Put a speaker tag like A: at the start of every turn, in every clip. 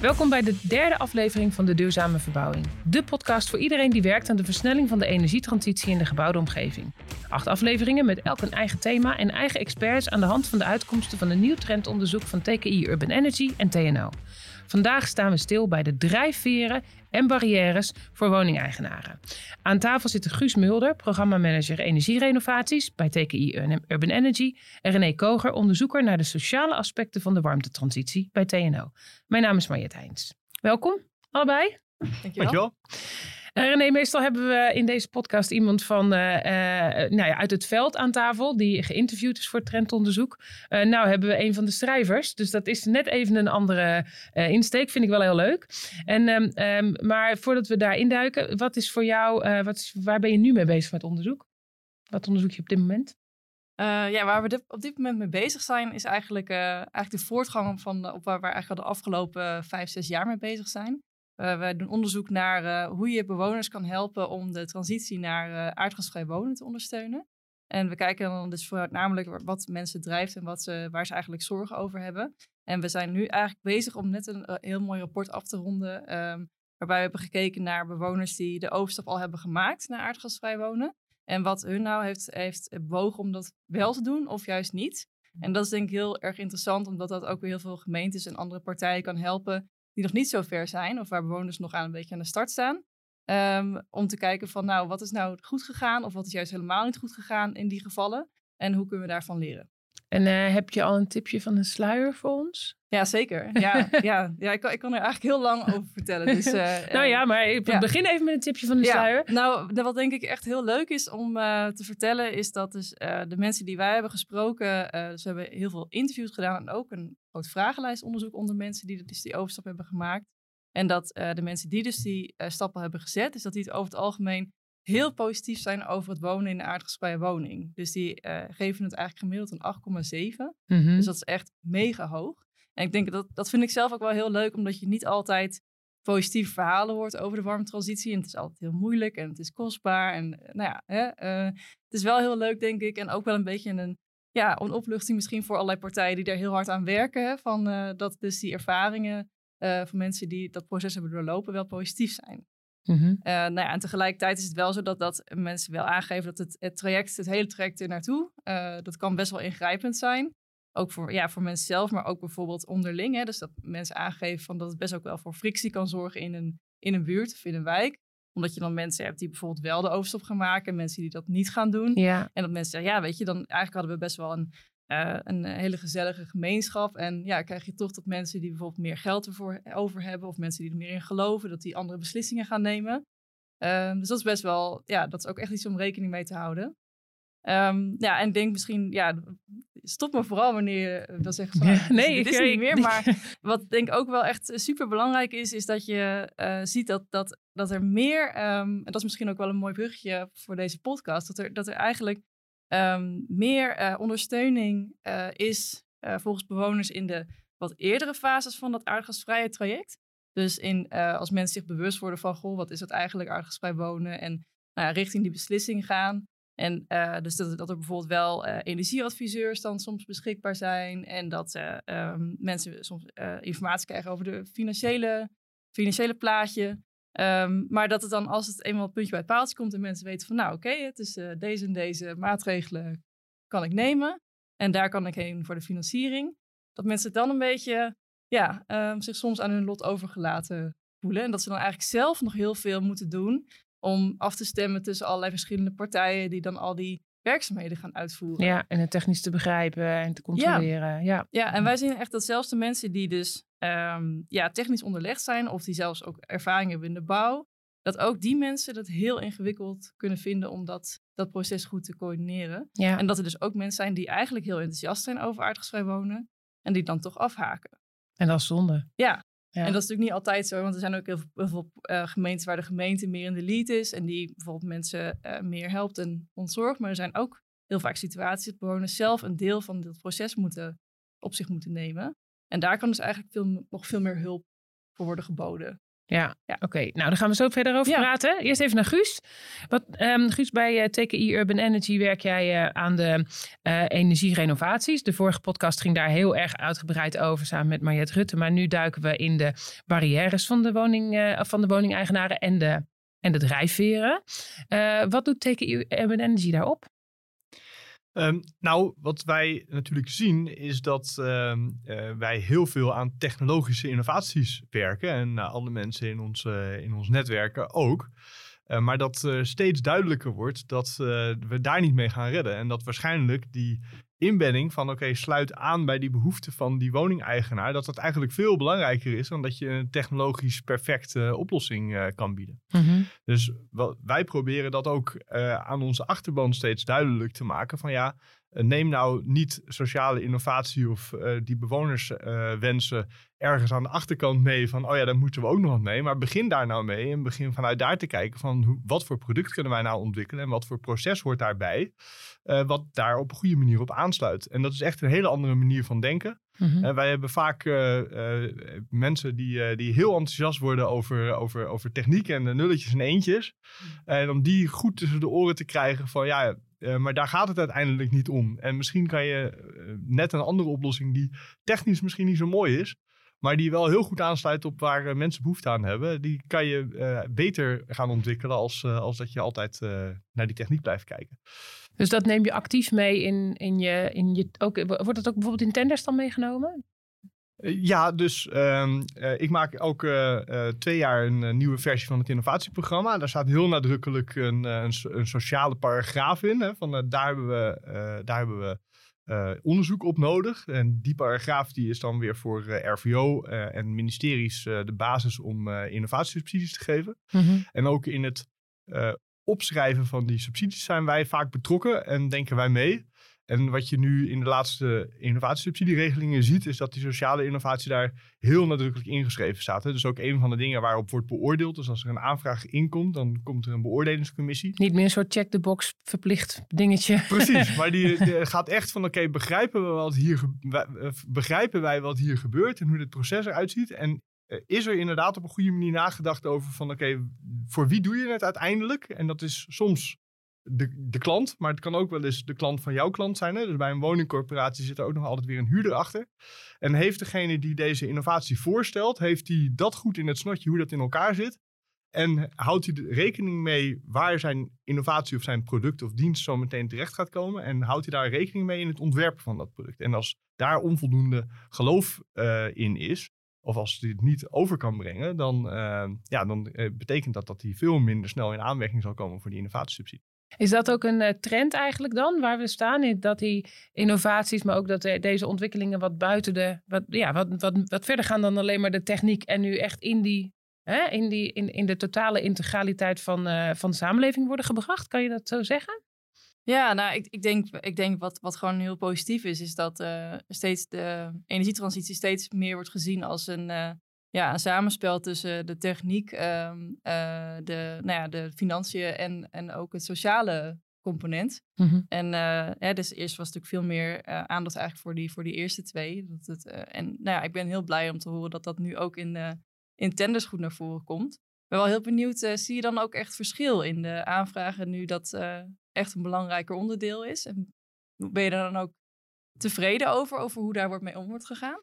A: Welkom bij de derde aflevering van de Duurzame Verbouwing. De podcast voor iedereen die werkt aan de versnelling van de energietransitie in de gebouwde omgeving. Acht afleveringen met elk een eigen thema en eigen experts aan de hand van de uitkomsten van een nieuw trendonderzoek van TKI Urban Energy en TNO. Vandaag staan we stil bij de drijfveren en barrières voor woningeigenaren. Aan tafel zitten Guus Mulder, programmamanager energierenovaties bij TKI Urban Energy, en René Koger, onderzoeker naar de sociale aspecten van de warmtetransitie bij TNO. Mijn naam is Mariette Heijns. Welkom, allebei.
B: Dankjewel.
C: Dankjewel.
A: Uh, René, meestal hebben we in deze podcast iemand van, uh, uh, nou ja, uit het veld aan tafel die geïnterviewd is voor trendonderzoek. nou hebben we een van de schrijvers, dus dat is net even een andere insteek. Vind ik wel heel leuk. En, um, maar voordat we daar induiken, wat is voor jou, wat waar ben je nu mee bezig met onderzoek? Wat onderzoek je op dit moment?
B: ja, waar we op dit moment mee bezig zijn, is eigenlijk, eigenlijk de voortgang van op waar we eigenlijk de afgelopen vijf, zes jaar mee bezig zijn. Uh, wij doen onderzoek naar uh, hoe je bewoners kan helpen om de transitie naar uh, aardgasvrij wonen te ondersteunen. En we kijken dan dus voornamelijk wat mensen drijft en wat ze, waar ze eigenlijk zorgen over hebben. En we zijn nu eigenlijk bezig om net een heel mooi rapport af te ronden. Um, waarbij we hebben gekeken naar bewoners die de overstap al hebben gemaakt naar aardgasvrij wonen. En wat hun nou heeft, heeft bewogen om dat wel te doen of juist niet. En dat is denk ik heel erg interessant, omdat dat ook weer heel veel gemeentes en andere partijen kan helpen die nog niet zo ver zijn of waar bewoners nog aan een beetje aan de start staan. Um, om te kijken van nou, wat is nou goed gegaan of wat is juist helemaal niet goed gegaan in die gevallen en hoe kunnen we daarvan leren.
A: En uh, heb je al een tipje van een sluier voor ons?
B: Ja, zeker. Ja, ja, ja ik, kan, ik kan er eigenlijk heel lang over vertellen. Dus, uh,
A: nou ja, maar ik ja. begin even met een tipje van de sluier.
B: Nou, wat denk ik echt heel leuk is om uh, te vertellen, is dat dus, de mensen die wij hebben gesproken, dus we hebben heel veel interviews gedaan en ook een groot vragenlijstonderzoek onder mensen die dus die overstap hebben gemaakt. En dat de mensen die dus die stappen hebben gezet, is dat die het over het algemeen heel positief zijn over het wonen in een aardgasvrije woning. Dus die uh, geven het eigenlijk gemiddeld een 8,7. Mm -hmm. Dus dat is echt mega hoog. En ik denk dat dat vind ik zelf ook wel heel leuk, omdat je niet altijd positieve verhalen hoort over de warmtransitie. En het is altijd heel moeilijk en het is kostbaar. En nou ja, hè, uh, het is wel heel leuk, denk ik. En ook wel een beetje een, ja, een opluchting misschien voor allerlei partijen die daar heel hard aan werken. Hè, van uh, dat dus die ervaringen van mensen die dat proces hebben doorlopen wel positief zijn. Mm -hmm. uh, nou ja, en tegelijkertijd is het wel zo dat, dat mensen wel aangeven dat het, het traject, het hele traject er naartoe, uh, dat kan best wel ingrijpend zijn. Ook voor, ja, voor mensen zelf, maar ook bijvoorbeeld onderling. Hè? Dus dat mensen aangeven van dat het best ook wel voor frictie kan zorgen in een, in een buurt of in een wijk. Omdat je dan mensen hebt die bijvoorbeeld wel de overstap gaan maken en mensen die dat niet gaan doen.
A: Ja.
B: En dat mensen zeggen, ja, weet je, dan eigenlijk hadden we best wel een, uh, een hele gezellige gemeenschap. En ja, krijg je toch dat mensen die bijvoorbeeld meer geld ervoor over hebben, of mensen die er meer in geloven, dat die andere beslissingen gaan nemen. Um, dus dat is best wel, ja, dat is ook echt iets om rekening mee te houden. Um, ja, en ik denk misschien, ja, stop me vooral wanneer je wil zeggen van, ja, nee, dit is niet meer. Maar wat denk ik ook wel echt super belangrijk is, is dat je uh, ziet dat, dat, dat er meer, um, en dat is misschien ook wel een mooi bruggetje voor deze podcast, dat er, dat er eigenlijk um, meer uh, ondersteuning uh, is uh, volgens bewoners in de wat eerdere fases van dat aardgasvrije traject. Dus in, als mensen zich bewust worden van, goh, wat is het eigenlijk aardgasvrij wonen en nou richting die beslissing gaan. En dus dat, er bijvoorbeeld wel energieadviseurs dan soms beschikbaar zijn en dat um, mensen soms informatie krijgen over de financiële, financiële plaatje. Um, maar dat het dan, als het eenmaal het puntje bij het paaltje komt en mensen weten van, nou oké, okay, het is uh, deze en deze maatregelen kan ik nemen. En daar kan ik heen voor de financiering. Dat mensen dan een beetje, ja, um, zich soms aan hun lot overgelaten voelen. En dat ze dan eigenlijk zelf nog heel veel moeten doen om af te stemmen tussen allerlei verschillende partijen die dan al die werkzaamheden gaan uitvoeren.
A: Ja, en het technisch te begrijpen en te controleren. Ja,
B: ja. ja en wij zien echt dat zelfs de mensen die dus um, ja, technisch onderlegd zijn, of die zelfs ook ervaring hebben in de bouw, dat ook die mensen het heel ingewikkeld kunnen vinden om dat, dat proces goed te coördineren.
A: Ja.
B: En dat er dus ook mensen zijn die eigenlijk heel enthousiast zijn over aardgasvrij wonen en die dan toch afhaken.
A: En dat is zonde.
B: Ja. En dat is natuurlijk niet altijd zo, want er zijn ook heel veel, heel veel uh, gemeentes waar de gemeente meer in de lead is en die bijvoorbeeld mensen uh, meer helpt en ontzorgt. Maar er zijn ook heel vaak situaties dat bewoners zelf een deel van het proces moeten, op zich moeten nemen. En daar kan dus eigenlijk veel, nog veel meer hulp voor worden geboden.
A: Ja, ja. oké. Nou, daar gaan we zo verder over praten. Eerst even naar Guus. Wat, um, Guus, bij uh, eh, TKI Urban Energy werk jij uh, aan de uh, energierenovaties. De vorige podcast ging daar heel erg uitgebreid over samen met Mariette Rutte. Maar nu duiken we in de barrières van de, woning, van de woningeigenaren en de, en de drijfveren. wat doet TKI Urban Energy daarop?
C: Um, nou, wat wij natuurlijk zien is dat um, uh, wij heel veel aan technologische innovaties werken. En uh, alle mensen in ons, uh, in ons netwerken ook. Uh, maar dat uh, steeds duidelijker wordt dat uh, we daar niet mee gaan redden. En dat waarschijnlijk die inbedding van oké, okay, sluit aan bij die behoeften van die woningeigenaar, dat dat eigenlijk veel belangrijker is dan dat je een technologisch perfecte oplossing kan bieden. Mm -hmm. Dus wel, wij proberen dat ook aan onze achterban steeds duidelijk te maken van ja, neem nou niet sociale innovatie of uh, die bewonerswensen uh, ergens aan de achterkant mee van, oh ja, daar moeten we ook nog wat mee. Maar begin daar nou mee en begin vanuit daar te kijken van hoe, wat voor product kunnen wij nou ontwikkelen en wat voor proces hoort daarbij, uh, wat daar op een goede manier op aansluit. En dat is echt een hele andere manier van denken. Mm -hmm. wij hebben vaak mensen die, die heel enthousiast worden over, over, over techniek en nulletjes en eentjes. En om die goed tussen de oren te krijgen van, ja, uh, maar daar gaat het uiteindelijk niet om. En misschien kan je uh, net een andere oplossing die technisch misschien niet zo mooi is, maar die wel heel goed aansluit op waar uh, mensen behoefte aan hebben, die kan je beter gaan ontwikkelen als, als dat je altijd naar die techniek blijft kijken.
A: Dus dat neem je actief mee in, in je. In je ook, wordt dat ook bijvoorbeeld in tenders dan meegenomen?
C: Eh, ja, dus uh, uh, ik maak elke uh, twee jaar een nieuwe versie van het innovatieprogramma. Daar staat heel nadrukkelijk een, een, een sociale paragraaf in. Hè, van, daar hebben we, daar hebben we onderzoek op nodig. En die paragraaf die is dan weer voor RVO en ministeries de basis om innovatiesubsidies te geven. Mm -hmm. En ook in het opschrijven van die subsidies zijn wij vaak betrokken en denken wij mee. En wat je nu in de laatste innovatiesubsidieregelingen ziet, is dat die sociale innovatie daar heel nadrukkelijk ingeschreven staat. Hè? Dus ook een van de dingen waarop wordt beoordeeld. Dus als er een aanvraag inkomt, dan komt er een beoordelingscommissie.
A: Niet meer een soort check-the-box verplicht dingetje.
C: Precies, maar die, die gaat echt van oké, begrijpen, we wat hier, eh, begrijpen wij wat hier gebeurt en hoe dit proces eruit ziet? En eh, is er inderdaad op een goede manier nagedacht over van oké, voor wie doe je het uiteindelijk? En dat is soms de, de klant, maar het kan ook wel eens de klant van jouw klant zijn. Hè? Dus bij een woningcorporatie zit er ook nog altijd weer een huurder achter. En heeft degene die deze innovatie voorstelt, heeft hij dat goed in het snotje hoe dat in elkaar zit? En houdt hij rekening mee waar zijn innovatie of zijn product of dienst zo meteen terecht gaat komen? En houdt hij daar rekening mee in het ontwerpen van dat product? En als daar onvoldoende geloof uh, in is, of als hij het niet over kan brengen, dan, uh, ja, dan uh, betekent dat dat hij veel minder snel in aanmerking zal komen voor die innovatiesubsidie.
A: Is dat ook een uh, trend eigenlijk dan, waar we staan? Dat die innovaties, maar ook dat de, deze ontwikkelingen wat buiten de, wat, ja, wat, wat, wat verder gaan dan alleen maar de techniek en nu echt in die, hè, in die, in, in de totale integraliteit van, uh, van de samenleving worden gebracht? Kan je dat zo zeggen?
B: Ja, nou, ik, ik denk, ik denk wat, wat gewoon heel positief is, is dat uh, steeds de energietransitie steeds meer wordt gezien als een, ja, een samenspel tussen de techniek, um, uh, de, nou ja, de financiën en, en ook het sociale component. Mm -hmm. En ja, dus eerst was natuurlijk veel meer aandacht eigenlijk voor die, voor die eerste twee. Dat het, en nou ja, ik ben heel blij om te horen dat dat nu ook in, in tenders goed naar voren komt. Ik ben wel heel benieuwd, zie je dan ook echt verschil in de aanvragen nu dat echt een belangrijker onderdeel is. En ben je er dan ook tevreden over, over hoe daar wordt mee om wordt gegaan?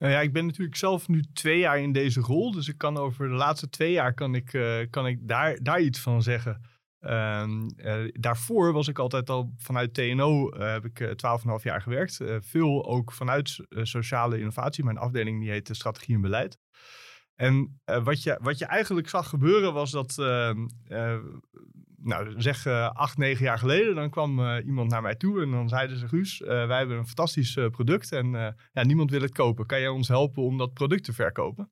C: Nou ja, ik ben natuurlijk zelf nu twee jaar in deze rol. Dus ik kan over de laatste twee jaar kan ik, uh, kan ik daar, daar iets van zeggen. Um, uh, daarvoor was ik altijd al vanuit TNO, uh, heb ik 12,5 jaar gewerkt. veel ook vanuit sociale innovatie. Mijn afdeling die heet Strategie en Beleid. En wat, je, wat je eigenlijk zag gebeuren was dat ehm, nou, zeg uh, acht, negen jaar geleden, dan kwam iemand naar mij toe en dan zeiden ze, Guus, wij hebben een fantastisch product en ja, niemand wil het kopen. Kan jij ons helpen om dat product te verkopen?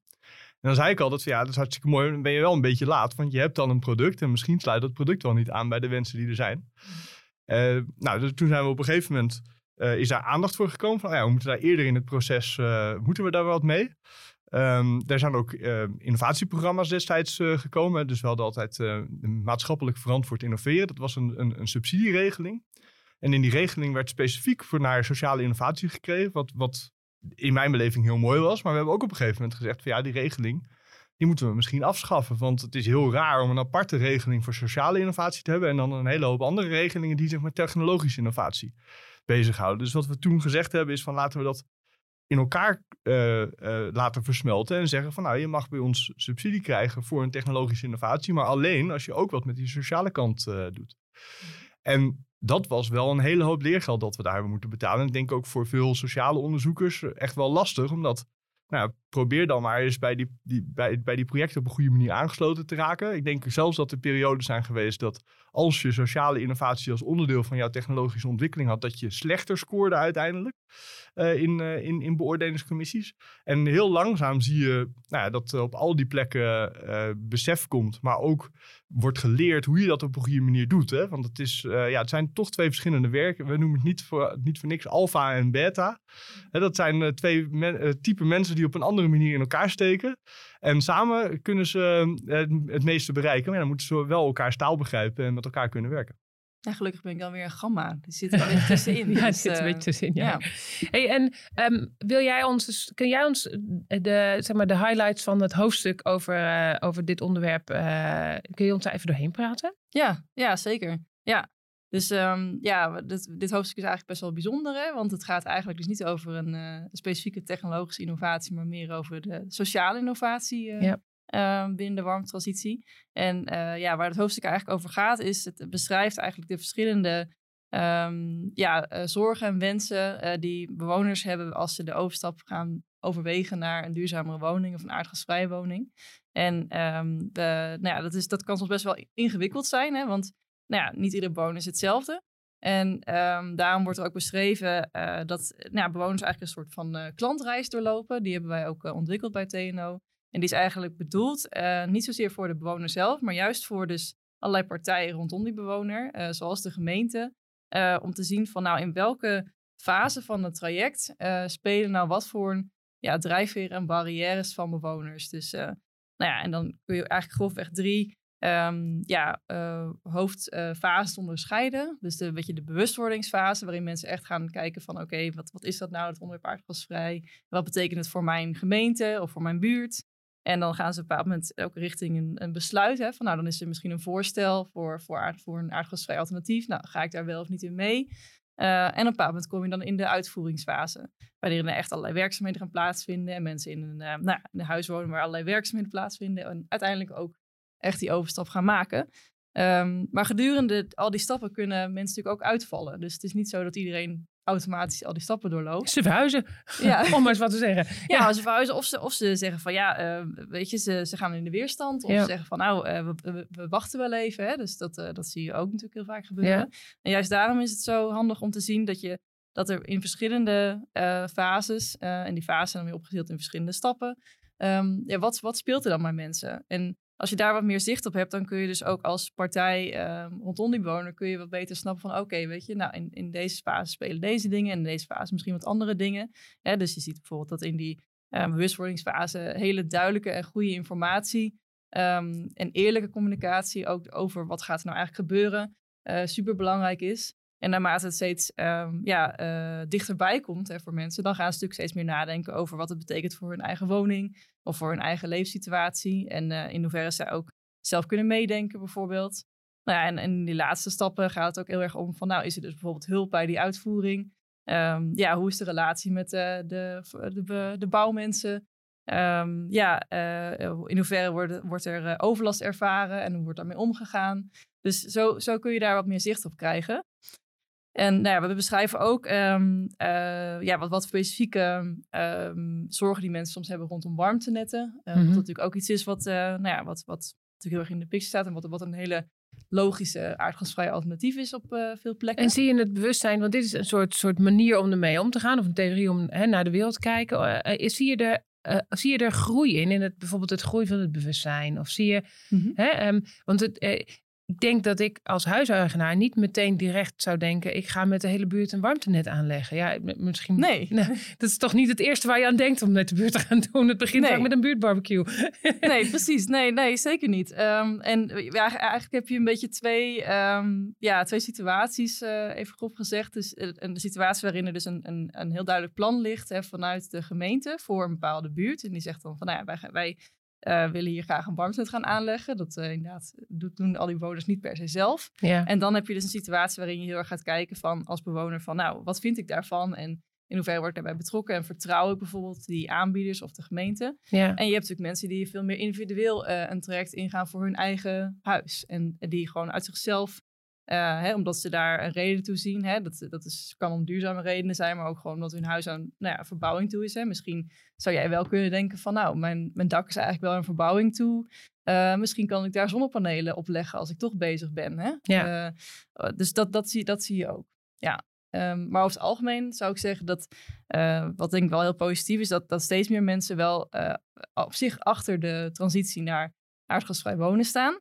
C: En dan zei ik altijd, ja, dat is hartstikke mooi, dan ben je wel een beetje laat, want je hebt al een product en misschien sluit dat product wel niet aan bij de wensen die er zijn. nou, dus toen zijn we op een gegeven moment, is daar aandacht voor gekomen van, ja, we moeten daar eerder in het proces, moeten we daar wat mee? Um, er zijn ook uh, innovatieprogramma's destijds uh, gekomen. Dus we hadden altijd uh, maatschappelijk verantwoord innoveren. Dat was een, een, een, subsidieregeling. En in die regeling werd specifiek voor naar sociale innovatie gekregen. Wat, wat in mijn beleving heel mooi was. Maar we hebben ook op een gegeven moment gezegd van ja, die regeling die moeten we misschien afschaffen. Want het is heel raar om een aparte regeling voor sociale innovatie te hebben. En dan een hele hoop andere regelingen die zich met technologische innovatie bezighouden. Dus wat we toen gezegd hebben is van laten we dat in elkaar uh, uh, laten versmelten. En zeggen van nou je mag bij ons subsidie krijgen voor een technologische innovatie. Maar alleen als je ook wat met die sociale kant uh, doet. En dat was wel een hele hoop leergeld dat we daar hebben moeten betalen. En ik denk ook voor veel sociale onderzoekers echt wel lastig. Omdat nou, probeer dan maar eens bij die, die, bij, bij die projecten op een goede manier aangesloten te raken. Ik denk zelfs dat er periodes zijn geweest dat als je sociale innovatie als onderdeel van jouw technologische ontwikkeling had, dat je slechter scoorde uiteindelijk uh, in, uh, in, in beoordelingscommissies. En heel langzaam zie je nou ja, dat op al die plekken uh, besef komt, maar ook wordt geleerd hoe je dat op een goede manier doet. Hè? Want het, is, ja, het zijn toch twee verschillende werken. We noemen het niet voor, niet voor niks alfa en beta. Hè, dat zijn twee men, type mensen die op een andere manier in elkaar steken. En samen kunnen ze het meeste bereiken. Maar dan moeten ze wel elkaar taal begrijpen en met elkaar kunnen werken.
B: Ja, gelukkig ben ik dan weer een gamma. Die zit er een beetje tussenin.
A: ja,
B: dus,
A: zit een
B: uh,
A: beetje tussenin, ja. ja. Hey, en um, wil jij ons, kun jij ons de, zeg maar, de highlights van het hoofdstuk over, uh, over dit onderwerp, uh, kun je ons daar even doorheen praten?
B: Ja, ja zeker. Ja, dus um, ja, dit, dit, hoofdstuk is eigenlijk best wel bijzonder, hè? want het gaat eigenlijk dus niet over een uh, specifieke technologische innovatie, maar meer over de sociale innovatie uh, ja. uh, binnen de warmtransitie. En ja, waar het hoofdstuk eigenlijk over gaat, is het beschrijft eigenlijk de verschillende um, ja, zorgen en wensen die bewoners hebben als ze de overstap gaan overwegen naar een duurzamere woning of een aardgasvrije woning. En um, de, nou ja, dat, is, dat kan soms best wel ingewikkeld zijn, hè? want nou ja, niet iedere bewoner is hetzelfde. En um, daarom wordt er ook beschreven uh, dat nou bewoners eigenlijk een soort van uh, klantreis doorlopen. Die hebben wij ook uh, ontwikkeld bij TNO. En die is eigenlijk bedoeld niet zozeer voor de bewoner zelf, maar juist voor dus allerlei partijen rondom die bewoner, zoals de gemeente, om te zien van nou in welke fase van het traject spelen nou wat voor ja, drijfveren en barrières van bewoners. Dus nou ja, en dan kun je eigenlijk grofweg drie um, ja, uh, hoofdfases onderscheiden. Dus de, beetje de bewustwordingsfase, waarin mensen echt gaan kijken van... oké, wat, wat is dat nou, het onderwerp aardgasvrij? Wat betekent het voor mijn gemeente of voor mijn buurt? En dan gaan ze op een bepaald moment ook richting een, een besluit. Hè, van nou, dan is er misschien een voorstel voor, voor, een aardgasvrij alternatief. Nou, ga ik daar wel of niet in mee? Uh, en op een bepaald moment kom je dan in de uitvoeringsfase. Waarin er echt allerlei werkzaamheden gaan plaatsvinden. En mensen in een, uh, nou, in een huis wonen waar allerlei werkzaamheden plaatsvinden. En uiteindelijk ook echt die overstap gaan maken. Um, maar gedurende al die stappen kunnen mensen natuurlijk ook uitvallen. Dus het is niet zo dat iedereen automatisch al die stappen doorloopt.
A: Ze verhuizen, ja. om maar eens wat te zeggen.
B: Ja, ja ze verhuizen of ze, of ze zeggen van ja, uh, weet je, ze, ze gaan in de weerstand. Of ja. ze zeggen van nou, uh, we, we, we, wachten wel even. Hè? Dus dat, uh, dat zie je ook natuurlijk heel vaak gebeuren. En juist daarom is het zo handig om te zien dat je dat er in verschillende fases, en die fases zijn dan weer opgedeeld in verschillende stappen. Um, ja, wat, wat speelt er dan bij mensen? En als je daar wat meer zicht op hebt, dan kun je dus ook als partij uh, rondom die bewoner kun je wat beter snappen van oké, weet je, nou in, in deze fase spelen deze dingen en in deze fase misschien wat andere dingen. Hè? Dus je ziet bijvoorbeeld dat in die uh, bewustwordingsfase hele duidelijke en goede informatie um, en eerlijke communicatie ook over wat gaat er nou eigenlijk gebeuren uh, super belangrijk is. En naarmate het steeds um, ja, uh, dichterbij komt hè, voor mensen, dan gaan ze natuurlijk steeds meer nadenken over wat het betekent voor hun eigen woning of voor hun eigen leefsituatie. En uh, in hoeverre ze ook zelf kunnen meedenken, bijvoorbeeld. Nou ja, en, in die laatste stappen gaat het ook heel erg om van, nou, is er dus bijvoorbeeld hulp bij die uitvoering? Um, ja, hoe is de relatie met uh, de, de, de, bouwmensen? Um, ja, in hoeverre wordt, wordt er overlast ervaren en hoe wordt daarmee omgegaan? Dus zo, zo kun je daar wat meer zicht op krijgen. En nou ja, we beschrijven ook um, uh, ja, wat, wat specifieke um, zorgen die mensen soms hebben rondom warmtenetten. Uh, mm-hmm. Wat natuurlijk ook iets is wat, uh, nou ja, wat, wat natuurlijk heel erg in de picture staat en wat, wat een hele logische aardgasvrije alternatief is op veel plekken.
A: En zie je het bewustzijn, want dit is een soort, soort manier om ermee om te gaan, of een theorie om hè, naar de wereld te kijken. zie je er uh, zie je er groei in, in het, bijvoorbeeld het groei van het bewustzijn? Of zie je, mm-hmm. hè, um, want het, ik denk dat ik als huiseigenaar niet meteen direct zou denken: ik ga met de hele buurt een warmtenet aanleggen. Ja, misschien.
B: Nee.
A: dat is toch niet het eerste waar je aan denkt om met de buurt te gaan doen. Het begint nee. vaak met een buurtbarbecue.
B: nee, precies. Nee, nee zeker niet. Um, en ja, eigenlijk heb je een beetje twee, um, ja, twee situaties, uh, even grof gezegd. Dus uh, een situatie waarin er dus een, een, een heel duidelijk plan ligt hè, vanuit de gemeente voor een bepaalde buurt. En die zegt dan van: nou ja, wij, wij uh, willen hier graag een warmtenet gaan aanleggen. Dat uh, inderdaad doen al die bewoners niet per se zelf.
A: Ja.
B: En dan heb je dus een situatie waarin je heel erg gaat kijken van als bewoner van nou, wat vind ik daarvan? En in hoeverre word ik daarbij betrokken? En vertrouw ik bijvoorbeeld die aanbieders of de gemeente?
A: Ja.
B: En je hebt natuurlijk mensen die veel meer individueel uh, een traject ingaan voor hun eigen huis. En die gewoon uit zichzelf uh, hè, omdat ze daar een reden toe zien. Hè? Dat, dat is, kan om duurzame redenen zijn, maar ook gewoon omdat hun huis aan nou ja, verbouwing toe is. Hè? Misschien zou jij wel kunnen denken van nou, mijn, mijn dak is eigenlijk wel een verbouwing toe. Uh, misschien kan ik daar zonnepanelen op leggen als ik toch bezig ben. Hè?
A: Ja.
B: Uh, dus dat, dat, zie, dat zie je ook. Ja. Um, maar over het algemeen zou ik zeggen dat, wat denk ik wel heel positief is, dat, dat steeds meer mensen wel op zich achter de transitie naar aardgasvrij wonen staan.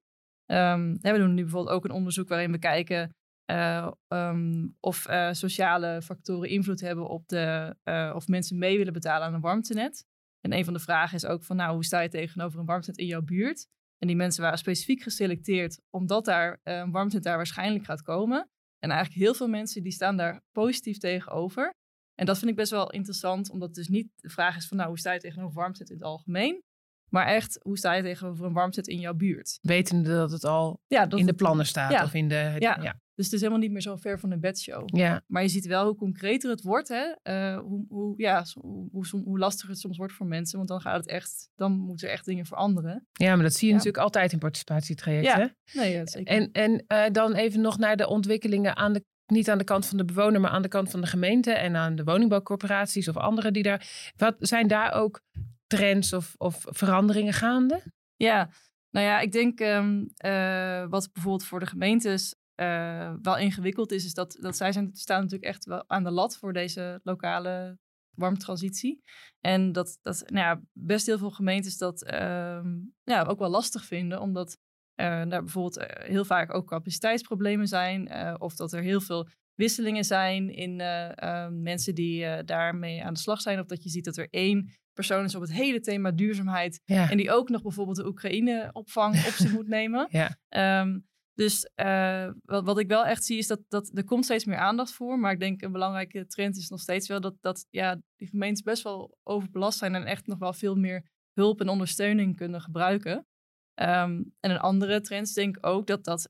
B: Um, we doen nu bijvoorbeeld ook een onderzoek waarin we kijken uh, um, of uh, sociale factoren invloed hebben op de, uh, of mensen mee willen betalen aan een warmtenet. En een van de vragen is ook van, nou, hoe sta je tegenover een warmtenet in jouw buurt? En die mensen waren specifiek geselecteerd omdat daar een warmtenet daar waarschijnlijk gaat komen. En eigenlijk heel veel mensen die staan daar positief tegenover. En dat vind ik best wel interessant, omdat het dus niet de vraag is van, nou, hoe sta je tegenover warmtenet in het algemeen? Maar echt, hoe sta je tegenover een warmtenet in jouw buurt?
A: Wetende dat het al
B: ja, dat
A: in de plannen staat.
B: Ja.
A: Of in de,
B: Ja.
A: ja.
B: Dus het is helemaal niet meer zo ver van een bedshow.
A: Ja.
B: Maar je ziet wel hoe concreter het wordt, hè? eh, hoe, hoe, ja, hoe, hoe, hoe lastiger het soms wordt voor mensen. Want dan gaat het echt, dan moeten er echt dingen veranderen.
A: ja, maar dat zie je
B: Ja.
A: natuurlijk altijd in participatietrajecten.
B: Ja. Nee, ja, zeker.
A: En, en eh, dan even nog naar de ontwikkelingen aan de, niet aan de kant van de bewoner, maar aan de kant van de gemeente en aan de woningbouwcorporaties of anderen die daar. Wat zijn daar ook trends of, of veranderingen gaande?
B: Ja, nou ja, ik denk ehm, eh, wat bijvoorbeeld voor de gemeentes eh, wel ingewikkeld is, is dat, dat zij zijn, staan natuurlijk echt wel aan de lat voor deze lokale warmtransitie. En dat, dat nou ja, best heel veel gemeentes dat ehm, ja, ook wel lastig vinden, omdat eh daar bijvoorbeeld heel vaak ook capaciteitsproblemen zijn, of dat er heel veel wisselingen zijn in eh, eh, mensen die eh, daarmee aan de slag zijn, of dat je ziet dat er één persoon is op het hele thema duurzaamheid
A: Ja.
B: en die ook nog bijvoorbeeld de Oekraïne-opvang op zich moet nemen.
A: Ja.
B: Ehm, dus eh, wat, wat ik wel echt zie is dat, dat er komt steeds meer aandacht voor. Maar ik denk een belangrijke trend is nog steeds wel dat, dat ja, die gemeentes best wel overbelast zijn en echt nog wel veel meer hulp en ondersteuning kunnen gebruiken. Ehm, en een andere trend is denk ik ook dat, dat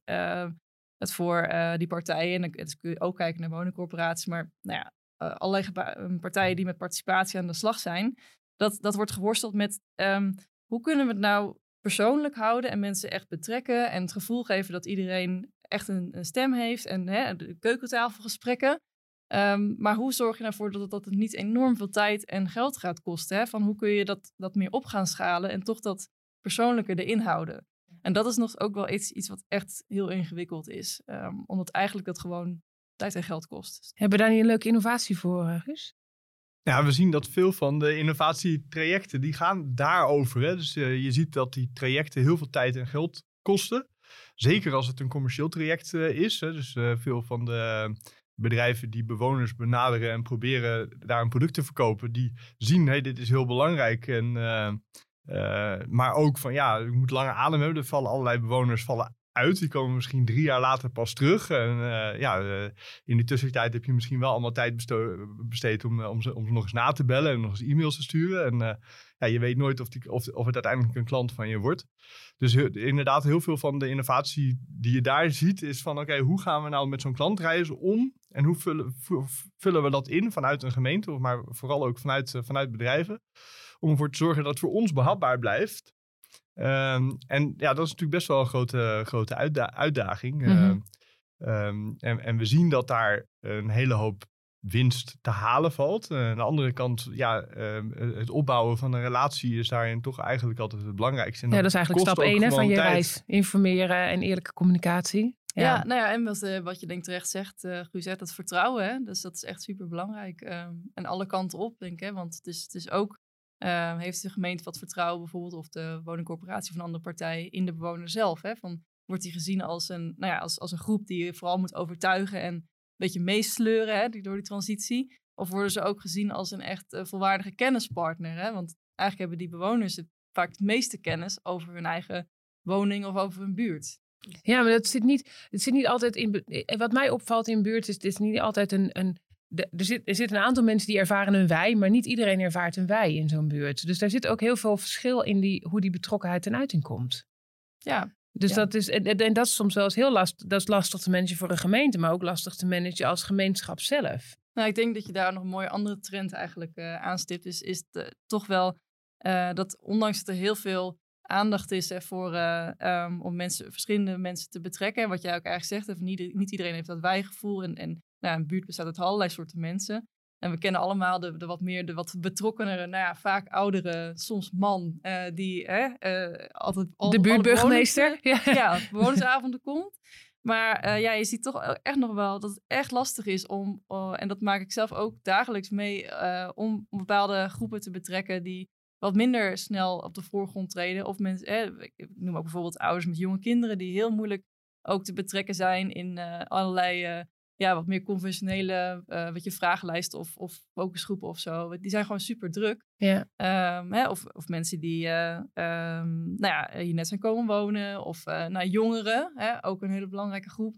B: het voor eh, die partijen, en dan dus kun je ook kijken naar woningcorporaties, maar nou ja, eh, allerlei geba- eh, partijen die met participatie aan de slag zijn, dat, dat wordt geworsteld met ehm, hoe kunnen we het nou persoonlijk houden en mensen echt betrekken en het gevoel geven dat iedereen echt een, een stem heeft en hè, de keukentafelgesprekken. Ehm, maar hoe zorg je ervoor dat het, dat het niet enorm veel tijd en geld gaat kosten? Hè? Van hoe kun je dat, dat meer op gaan schalen en toch dat persoonlijke erin houden? En dat is nog ook wel iets, iets wat echt heel ingewikkeld is. ehm, omdat eigenlijk dat gewoon tijd en geld kost.
A: Hebben we daar niet een leuke innovatie voor, eh, Guus?
C: Ja, we zien dat veel van de innovatietrajecten, die gaan daarover. Hè? Dus eh, je ziet dat die trajecten heel veel tijd en geld kosten. Zeker als het een commercieel traject eh, is. Hè? Dus eh, veel van de bedrijven die bewoners benaderen en proberen daar een product te verkopen, die zien, hey, dit is heel belangrijk. En, eh, maar ook van, ja, je moet lange adem hebben. Er vallen allerlei bewoners vallen uit. Die komen misschien drie jaar later pas terug. En eh, ja, eh, in die tussentijd heb je misschien wel allemaal tijd besteed om, om, ze, om ze nog eens na te bellen en nog eens e-mails te sturen. En ja, je weet nooit of, die, of, of het uiteindelijk een klant van je wordt. Dus inderdaad, heel veel van de innovatie die je daar ziet, is van oké, hoe gaan we nou met zo'n klantreis om? En hoe vullen, vu- vullen we dat in vanuit een gemeente, maar vooral ook vanuit, vanuit bedrijven? Om ervoor te zorgen dat het voor ons behapbaar blijft. Ehm, en ja, dat is natuurlijk best wel een grote, grote uitda- uitdaging.
A: Mhm.
C: Ehm, ehm, en, en we zien dat daar een hele hoop winst te halen valt. Eh, aan de andere kant, ja, ehm, het opbouwen van een relatie is daarin toch eigenlijk altijd het belangrijkste. En
A: Ja, dat is eigenlijk stap
C: ook
A: 1 hè, van je
C: tijd.
A: reis. Informeren en eerlijke communicatie.
B: Ja, nou ja, en wat, eh, wat je denk terecht zegt, eh Guus, hè, dat vertrouwen. Hè? Dus dat is echt super belangrijk. en alle kanten op, denk ik. Hè? Want het is, het is ook, eh, heeft de gemeente wat vertrouwen bijvoorbeeld, of de woningcorporatie van andere partij, in de bewoner zelf. Hè? Van, wordt die gezien als een, nou ja, als, als een groep die je vooral moet overtuigen en een beetje meesleuren hè, die, door die transitie? Of worden ze ook gezien als een echt eh, volwaardige kennispartner? Hè? Want eigenlijk hebben die bewoners het, vaak het meeste kennis over hun eigen woning of over hun buurt.
A: Ja, maar dat zit niet, het zit niet altijd in. eh, Wat mij opvalt in buurt is, het is niet altijd een, een de, er, zit, er zit een aantal mensen die ervaren een wij, maar niet iedereen ervaart een wij in zo'n buurt. Dus daar zit ook heel veel verschil in die, hoe die betrokkenheid ten uiting komt.
B: Ja.
A: Dus
B: Ja.
A: dat is, en, en dat is soms wel eens heel lastig. Dat is lastig te managen voor een gemeente, maar ook lastig te managen als gemeenschap zelf.
B: Nou, ik denk dat je daar nog een mooie andere trend eigenlijk eh, aanstipt. Is, is de- toch wel eh, dat ondanks dat er heel veel aandacht is hè, voor, eh, ehm, om mensen, verschillende mensen te betrekken. En wat jij ook eigenlijk zegt, niet, niet iedereen heeft dat wij-gevoel. En, en nou, een buurt bestaat uit allerlei soorten mensen. En we kennen allemaal de, de wat meer, de wat betrokkenere, nou ja, vaak oudere, soms man, eh, die hè, eh, altijd... al-
A: de buurtburgemeester. Ja.
B: ja, bewonersavonden komt. Maar eh, ja, je ziet toch echt nog wel dat het echt lastig is om, en dat maak ik zelf ook dagelijks mee, om bepaalde groepen te betrekken die wat minder snel op de voorgrond treden. Of mensen, eh, ik noem ook bijvoorbeeld ouders met jonge kinderen die heel moeilijk ook te betrekken zijn in allerlei, ja, wat meer conventionele, eh wat je vragenlijsten of, of focusgroepen of zo. Die zijn gewoon super druk.
A: Ja.
B: Ehm, hè, of, of mensen die eh, ehm, nou ja, hier net zijn komen wonen. Of eh nou, jongeren, hè, ook een hele belangrijke groep.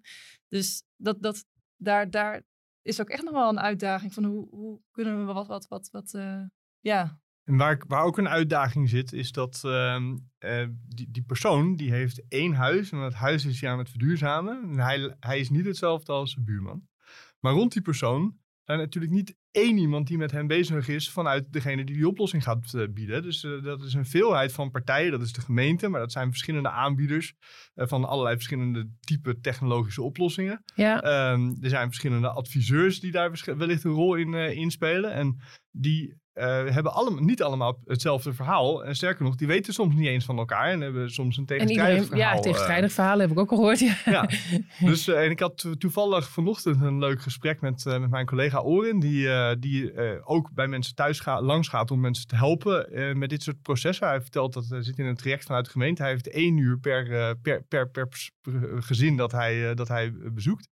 B: Dus dat, dat, daar, daar is ook echt nog wel een uitdaging van hoe, hoe kunnen we wat, wat, wat, wat eh, ja,
C: En waar, waar ook een uitdaging zit, is dat ehm, eh, die, die persoon die heeft één huis en dat huis is hij aan het verduurzamen. En hij, hij is niet hetzelfde als zijn buurman. Maar rond die persoon zijn natuurlijk niet één iemand die met hem bezig is vanuit degene die die oplossing gaat eh, bieden. Dus eh, dat is een veelheid van partijen, dat is de gemeente, maar dat zijn verschillende aanbieders van allerlei verschillende type technologische oplossingen.
A: Ja.
C: Ehm, er zijn verschillende adviseurs die daar wellicht een rol in, eh, in spelen. En die eh, hebben allemaal, niet allemaal hetzelfde verhaal. En sterker nog, die weten soms niet eens van elkaar. En hebben soms een
A: En
C: tegenstrijdig
A: iedereen,
C: verhaal.
A: ja,
C: eh.
A: tegenstrijdig verhalen heb ik ook al gehoord. Ja.
C: Ja. Dus, eh, en ik had to- toevallig vanochtend een leuk gesprek met, met mijn collega Orin. Die, die ook bij mensen thuis gaat, langs gaat om mensen te helpen met dit soort processen. Hij vertelt dat hij zit in een traject vanuit de gemeente. Hij heeft één uur per, per, per, per, gezin dat hij, dat hij bezoekt.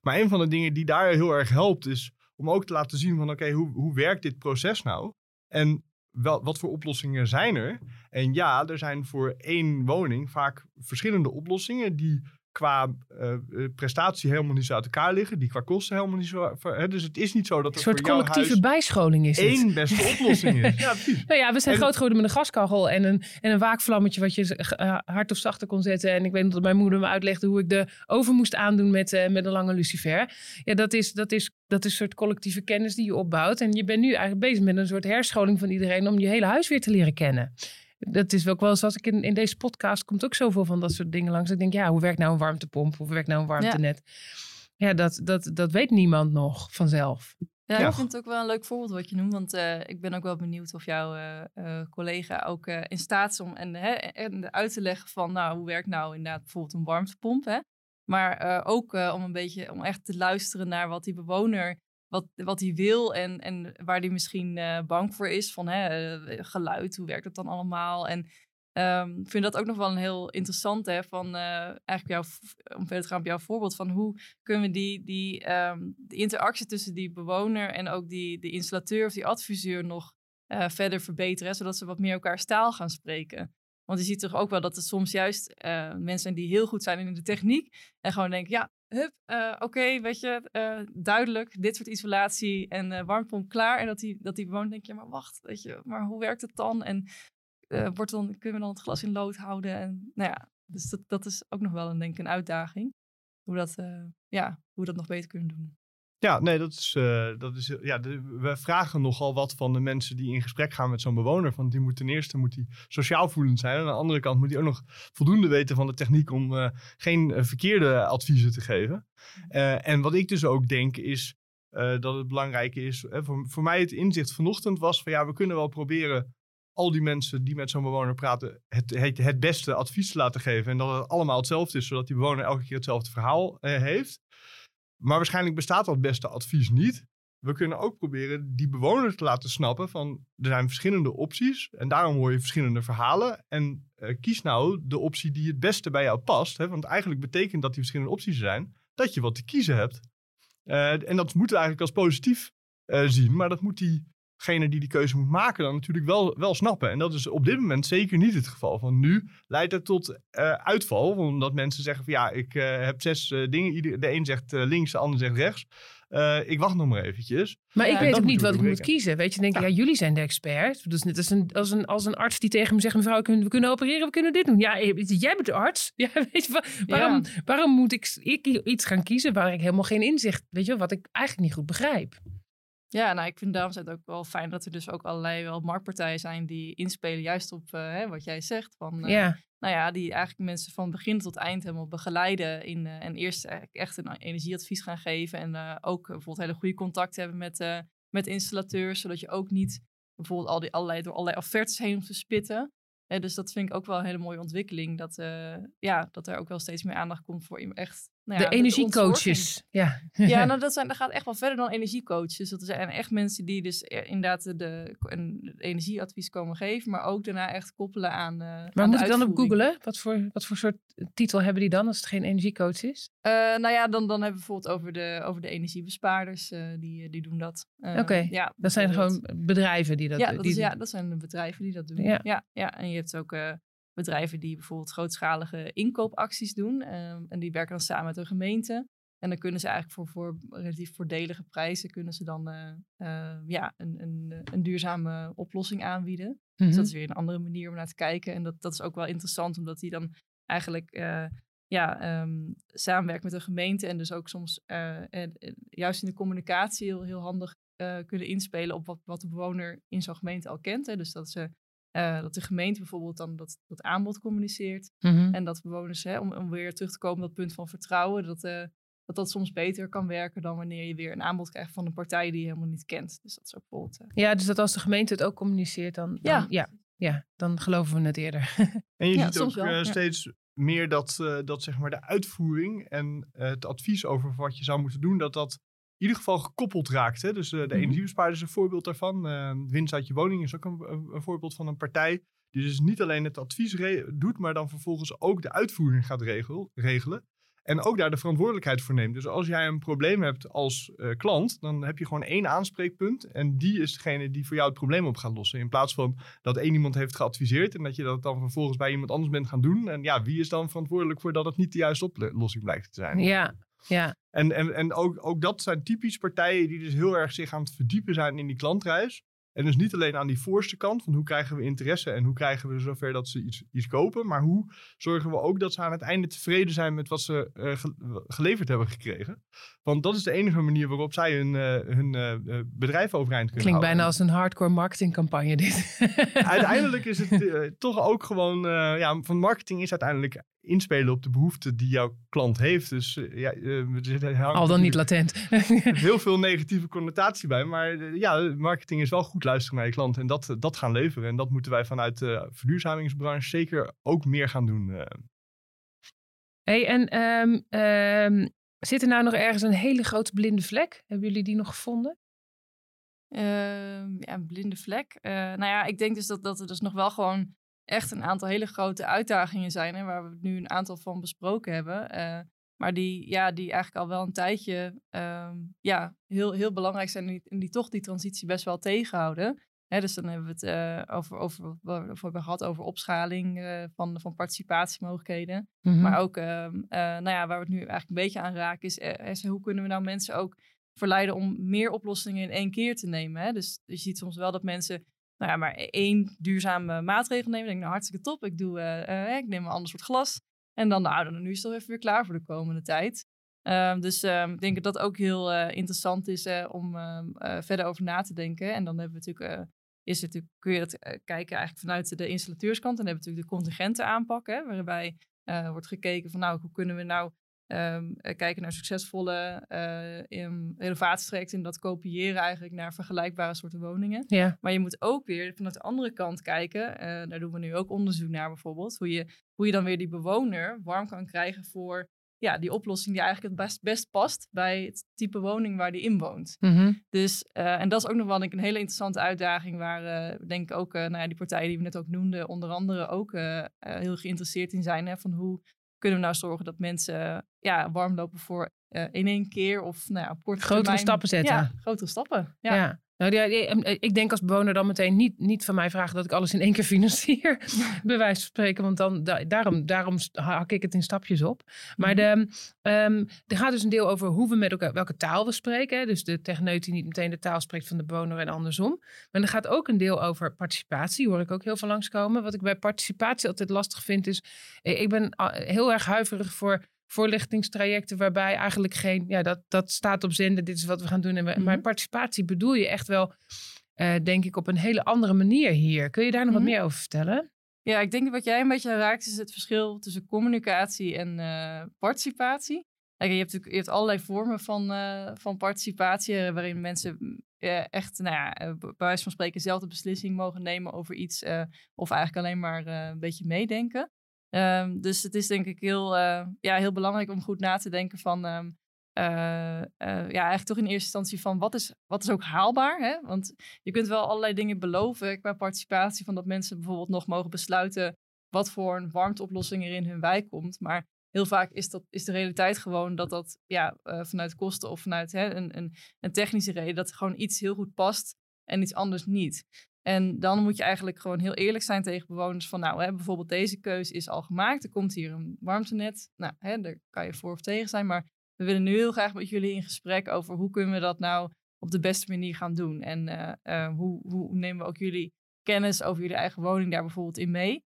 C: Maar een van de dingen die daar heel erg helpt is om ook te laten zien van oké, hoe, hoe werkt dit proces nou? En wel, wat voor oplossingen zijn er? En ja, er zijn voor één woning vaak verschillende oplossingen die qua eh, eh, prestatie helemaal niet zo uit elkaar liggen, die qua kosten helemaal niet zo. Hè, dus het is niet zo dat
A: Een soort collectieve bijscholing is het.
C: één beste oplossing is. Ja, precies.
A: Nou ja, we zijn
C: En-
A: groot geworden met een gaskachel en een, en een waakvlammetje wat je eh, hard of zachter kon zetten. En ik weet nog dat mijn moeder me uitlegde hoe ik de oven moest aandoen met, met een lange lucifer. Ja, dat is, dat, is, dat is een soort collectieve kennis die je opbouwt. En je bent nu eigenlijk bezig met een soort herscholing van iedereen om je hele huis weer te leren kennen. Dat is ook wel eens, als ik in, in deze podcast komt ook zoveel van dat soort dingen langs. Ik denk, ja, hoe werkt nou een warmtepomp? Hoe werkt nou een warmtenet? Ja, dat, dat, dat weet niemand nog vanzelf.
B: Ja,
C: Ja.
B: ik vind het ook wel een leuk voorbeeld wat je noemt. Want eh, ik ben ook wel benieuwd of jouw eh, eh, collega ook eh, in staat is om en, hè, en uit te leggen van nou, hoe werkt nou inderdaad bijvoorbeeld een warmtepomp. Hè? Maar eh, ook eh, om een beetje om echt te luisteren naar wat die bewoner, wat, wat hij wil en, en waar die misschien eh, bang voor is. Van hè, eh, geluid, hoe werkt dat dan allemaal? En ehm, ik vind dat ook nog wel een heel interessant, hè, van eh, eigenlijk jouw, om verder te gaan op jouw voorbeeld, van hoe kunnen we die, die ehm, de interactie tussen die bewoner en ook die, die installateur of die adviseur nog verder verbeteren, zodat ze wat meer elkaars taal gaan spreken. Want je ziet toch ook wel dat er soms juist mensen zijn die heel goed zijn in de techniek en gewoon denken, ja, hup, eh, oké, weet je, eh, duidelijk, dit soort isolatie en eh warmtepomp klaar. En dat die, dat die bewoner denkt, ja, maar wacht, weet je, maar hoe werkt het dan? En wordt dan, kunnen we dan het glas in lood houden? En nou ja, dus dat, dat is ook nog wel een, denk ik, een uitdaging. Hoe dat, ja, hoe we dat nog beter kunnen doen.
C: Ja, nee, dat is. eh, dat is ja, de- we vragen nogal wat van de mensen die in gesprek gaan met zo'n bewoner. Want die moet ten eerste moet die sociaal voelend zijn. En aan de andere kant moet hij ook nog voldoende weten van de techniek om eh, geen eh, verkeerde adviezen te geven. Eh, en wat ik dus ook denk is eh, dat het belangrijk is. eh, voor, voor mij het inzicht vanochtend was van ja, we kunnen wel proberen al die mensen die met zo'n bewoner praten, het, het, het beste advies te laten geven. En dat het allemaal hetzelfde is, zodat die bewoner elke keer hetzelfde verhaal eh, heeft. Maar waarschijnlijk bestaat dat beste advies niet. We kunnen ook proberen die bewoner te laten snappen van er zijn verschillende opties en daarom hoor je verschillende verhalen. En eh, kies nou de optie die het beste bij jou past. Hè? Want eigenlijk betekent dat die verschillende opties zijn, dat je wat te kiezen hebt. Eh, en dat moeten we eigenlijk als positief eh, zien, maar dat moet diegene die die keuze moet maken dan natuurlijk wel, wel snappen. En dat is op dit moment zeker niet het geval. Want nu leidt het tot eh, uitval, omdat mensen zeggen van ja, ik eh, heb zes eh, dingen. Ieder, de een zegt links, de ander zegt rechts. eh, ik wacht nog maar eventjes.
A: Maar
B: Ja,
A: ik weet
C: dat
A: ook niet wat ik moet kiezen. Weet je, denk ik,
C: Ja.
A: ja, jullie zijn de expert. Dus net als een, als, een, als een arts die tegen me zegt, mevrouw, kunnen- we kunnen opereren, we kunnen dit doen. Ja, jij bent de arts. Ja, weet je, wa- waarom, waarom moet ik, ik iets gaan kiezen waar ik helemaal geen inzicht, weet je, wat ik eigenlijk niet goed begrijp?
B: Ja, nou, ik vind daarom het ook wel fijn dat er dus ook allerlei wel marktpartijen zijn die inspelen juist op eh, hè, wat jij zegt. Van, eh, Nou ja, die eigenlijk mensen van begin tot eind helemaal begeleiden in, eh, en eerst echt een energieadvies gaan geven. En ook bijvoorbeeld hele goede contact hebben met, met installateurs, zodat je ook niet bijvoorbeeld al die allerlei, door allerlei offertes heen hoeft te spitten. Dus dat vind ik ook wel een hele mooie ontwikkeling. Dat, ja, dat er ook wel steeds meer aandacht komt voor echt. Nou ja,
A: de energiecoaches. Ja,
B: ja, nou, dat, zijn, dat gaat echt wel verder dan energiecoaches. Dat zijn echt mensen die dus eh, inderdaad de, de, een energieadvies komen geven, maar ook daarna echt koppelen aan. eh aan
A: maar
B: de
A: moet ik dan op googlen? Wat voor, wat voor soort titel hebben die dan als het geen energiecoach is?
B: Eh, nou ja, dan, dan hebben we bijvoorbeeld over de, over de energiebespaarders, die, die doen dat.
A: Oké,
B: ja,
A: Dat zijn gewoon bedrijven die dat
B: ja,
A: doen.
B: dat,
A: die
B: is, ja, dat zijn de bedrijven die dat doen.
A: Ja.
B: Ja, ja, en je hebt ook bedrijven die bijvoorbeeld grootschalige inkoopacties doen. ehm, en die werken dan samen met een gemeente. En dan kunnen ze eigenlijk voor, voor relatief voordelige prijzen kunnen ze dan eh, eh, ja, een, een, een duurzame oplossing aanbieden.
A: Mhm.
B: Dus dat is weer een andere manier om naar te kijken. En dat, dat is ook wel interessant, omdat die dan eigenlijk eh, ja, ehm, samenwerkt met een gemeente. En dus ook soms en- juist in de communicatie heel, heel handig kunnen inspelen op wat, wat de bewoner in zo'n gemeente al kent. Hè. Dus dat, ze, eh, dat de gemeente bijvoorbeeld dan dat, dat aanbod communiceert.
A: Mhm.
B: En dat bewoners, hè, om, om weer terug te komen op dat punt van vertrouwen, dat, eh, dat dat soms beter kan werken dan wanneer je weer een aanbod krijgt van een partij die je helemaal niet kent. Dus dat is ook bijvoorbeeld. eh,
A: Ja, dus dat als de gemeente het ook communiceert, dan, dan,
B: Ja.
A: ja. Ja, dan geloven we het eerder.
C: En je
B: Ja,
C: ziet ook
B: wel,
C: eh,
B: ja.
C: steeds meer dat, eh, dat zeg maar de uitvoering en het advies over wat je zou moeten doen, dat dat ieder geval gekoppeld raakt. Hè? Dus eh, de
B: Mhm.
C: energiebespaarder is een voorbeeld daarvan. Eh, winst uit je woning is ook een, voorbeeld van een partij die dus niet alleen het advies doet, maar dan vervolgens ook de uitvoering gaat regel- regelen. En ook daar de verantwoordelijkheid voor neemt. Dus als jij een probleem hebt als eh, klant, dan heb je gewoon één aanspreekpunt. En die is degene die voor jou het probleem op gaat lossen. In plaats van dat één iemand heeft geadviseerd en dat je dat dan vervolgens bij iemand anders bent gaan doen. En ja, wie is dan verantwoordelijk voor dat het niet de juiste oplossing blijkt te zijn?
A: ja, ja.
C: En, en, en ook, ook dat zijn typisch partijen die dus heel erg zich aan het verdiepen zijn in die klantreis. En dus niet alleen aan die voorste kant, van hoe krijgen we interesse en hoe krijgen we zover dat ze iets, iets kopen. Maar hoe zorgen we ook dat ze aan het einde tevreden zijn met wat ze eh, ge- geleverd hebben gekregen. Want dat is de enige manier waarop zij hun, eh, hun eh, bedrijf overeind kunnen
A: Klinkt
C: houden.
A: bijna als een hardcore marketingcampagne dit.
C: Uiteindelijk is het toch ook gewoon, ja, van marketing is uiteindelijk inspelen op de behoeften die jouw klant heeft. Dus eh, ja, eh,
A: Al dan niet latent.
C: heel veel negatieve connotatie bij. Maar eh, ja, marketing is wel goed luisteren naar je klant en dat, dat gaan leveren. En dat moeten wij vanuit de verduurzamingsbranche zeker ook meer gaan doen. eh.
A: hey, en ehm, ehm, zit er nou nog ergens een hele grote blinde vlek? Hebben jullie die nog gevonden?
B: Ehm, ja, een blinde vlek. Eh, nou ja, ik denk dus dat, dat er dus nog wel gewoon echt een aantal hele grote uitdagingen zijn. Hè, waar we nu een aantal van besproken hebben. Eh, maar die, ja, die eigenlijk al wel een tijdje ehm, ja, heel, heel belangrijk zijn. En die, en die toch die transitie best wel tegenhouden. Hè, dus dan hebben we het eh, over, over wat we hebben gehad over opschaling eh, van, van participatiemogelijkheden.
A: Mhm.
B: Maar ook, ehm, eh, nou ja, waar we het nu eigenlijk een beetje aan raken, is, is hoe kunnen we nou mensen ook verleiden om meer oplossingen in één keer te nemen. Hè? Dus, dus je ziet soms wel dat mensen nou ja, maar één duurzame maatregel nemen. Denk, nou, hartstikke top, ik, doe, eh, eh, ik neem een ander soort glas. En dan, nou, dan nu is het even weer klaar voor de komende tijd. Ehm, dus ehm, ik denk dat dat ook heel eh, interessant is om ehm, eh, verder over na te denken. En dan hebben we natuurlijk, is het, natuurlijk- kun je dat kijken eigenlijk vanuit de installateurskant. En dan hebben we natuurlijk de contingenten aanpak, hè, waarbij wordt gekeken van nou, hoe kunnen we nou ehm, eh, kijken naar succesvolle eh in renovatietrajecten en dat kopiëren eigenlijk naar vergelijkbare soorten woningen.
A: ja.
B: Maar je moet ook weer vanuit de andere kant kijken. eh, daar doen we nu ook onderzoek naar bijvoorbeeld. Hoe je, hoe je dan weer die bewoner warm kan krijgen voor ja, die oplossing die eigenlijk het best, best past bij het type woning waar die in woont.
A: Mhm.
B: Dus, en dat is ook nog wel denk ik, een hele interessante uitdaging waar uh, denk ik ook uh, nou ja, die partijen die we net ook noemden, onder andere ook uh, heel geïnteresseerd in zijn. Hè, van hoe kunnen we nou zorgen dat mensen ja, warm lopen voor in één keer of nou ja, op korte
A: Grotere
B: termijn.
A: stappen zetten.
B: Ja, grotere stappen. Ja.
A: ja. Nou, ja, ik denk als bewoner dan meteen niet, niet van mij vragen dat ik alles in één keer financier, bij wijze van spreken. Want dan, daarom, daarom hak ik het in stapjes op. Maar mhm. de, um, er gaat dus een deel over hoe we met elkaar, welke taal we spreken. Dus de techneut die niet meteen de taal spreekt van de bewoner en andersom. Maar er gaat ook een deel over participatie, hoor ik ook heel veel langskomen. Wat ik bij participatie altijd lastig vind is, eh, ik ben heel erg huiverig voor voorlichtingstrajecten waarbij eigenlijk geen, ja, dat, dat staat op zender, dit is wat we gaan doen. En we, Maar mhm. participatie bedoel je echt wel, uh, denk ik, op een hele andere manier hier. Kun je daar nog wat mhm. meer over vertellen?
B: Ja, ik denk wat jij een beetje raakt is het verschil tussen communicatie en uh, participatie. Kijk, je, hebt, je hebt allerlei vormen van, uh, van participatie waarin mensen mm, echt, nou ja, bij wijze van spreken zelf de beslissing mogen nemen over iets of eigenlijk alleen maar een beetje meedenken. Um, dus het is denk ik heel, uh, ja, heel belangrijk om goed na te denken van, um, uh, uh, ja, eigenlijk toch in eerste instantie van wat is, wat is ook haalbaar. Hè? Want je kunt wel allerlei dingen beloven qua participatie, van dat mensen bijvoorbeeld nog mogen besluiten wat voor een warmteoplossing er in hun wijk komt. Maar heel vaak is, dat, is de realiteit gewoon dat dat ja, vanuit kosten of vanuit hè, een, een, een technische reden, dat gewoon iets heel goed past en iets anders niet. En dan moet je eigenlijk gewoon heel eerlijk zijn tegen bewoners van, nou, hè, bijvoorbeeld deze keuze is al gemaakt. Er komt hier een warmtenet. Nou, hè, daar kan je voor of tegen zijn. Maar we willen nu heel graag met jullie in gesprek over hoe kunnen we dat nou op de beste manier gaan doen. En uh, uh, hoe, hoe nemen we ook jullie kennis over jullie eigen woning daar bijvoorbeeld in mee.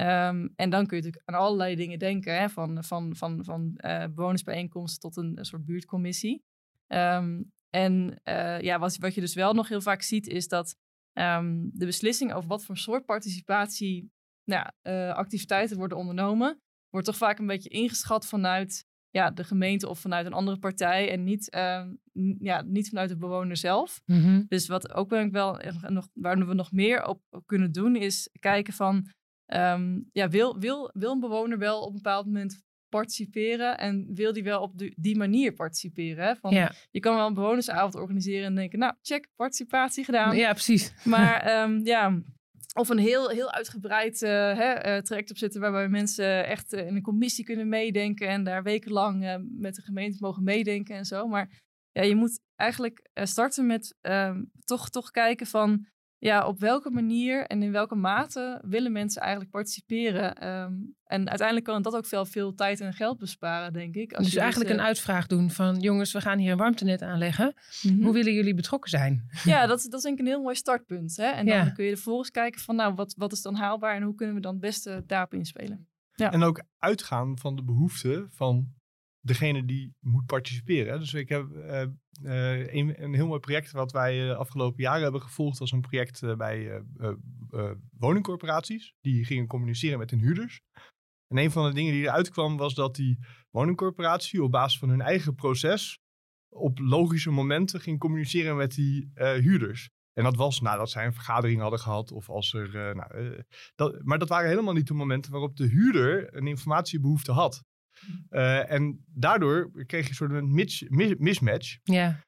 B: Um, en dan kun je natuurlijk aan allerlei dingen denken, hè, van, van, van, van uh, bewonersbijeenkomsten tot een, soort buurtcommissie. Um, en ja, wat, wat je dus wel nog heel vaak ziet, is dat um, de beslissing over wat voor soort participatie nou, uh, activiteiten worden ondernomen, wordt toch vaak een beetje ingeschat vanuit ja, de gemeente of vanuit een andere partij en niet, uh, ja, niet vanuit de bewoner zelf. Mm-hmm. Dus wat ook ben ik wel nog, waar we nog meer op kunnen doen, is kijken van um, ja, wil, wil, wil een bewoner wel op een bepaald moment participeren en wil die wel op die manier participeren. Hè? Van, Je kan wel een bewonersavond organiseren en denken, nou, check, participatie gedaan.
A: Ja, precies.
B: Maar um, ja, of een heel, heel uitgebreid uh, hè, uh, traject opzetten waarbij mensen echt uh, in een commissie kunnen meedenken en daar wekenlang met de gemeente mogen meedenken en zo. Maar ja, je moet eigenlijk starten met um, toch, toch kijken van ja, op welke manier en in welke mate willen mensen eigenlijk participeren? Um, en uiteindelijk kan dat ook veel, veel tijd en geld besparen, denk ik.
A: Als dus eigenlijk een uitvraag doen van jongens, we gaan hier een warmtenet aanleggen. Mhm. Hoe willen jullie betrokken zijn?
B: Ja, dat, dat is denk ik een heel mooi startpunt. Hè? En dan kun je vervolgens kijken van nou, wat, wat is dan haalbaar en hoe kunnen we dan het beste daarop inspelen?
C: Ja. En ook uitgaan van de behoeften van degene die moet participeren. Dus ik heb uh, een, een, heel mooi project wat wij de afgelopen jaren hebben gevolgd. was een project bij woningcorporaties. Die gingen communiceren met hun huurders. En een van de dingen die eruit kwam was dat die woningcorporatie op basis van hun eigen proces op logische momenten ging communiceren met die huurders. En dat was nadat zij een vergadering hadden gehad of als er. nou, dat, maar dat waren helemaal niet de momenten waarop de huurder een informatiebehoefte had. Uh, en daardoor kreeg je een soort een mismatch. Ja.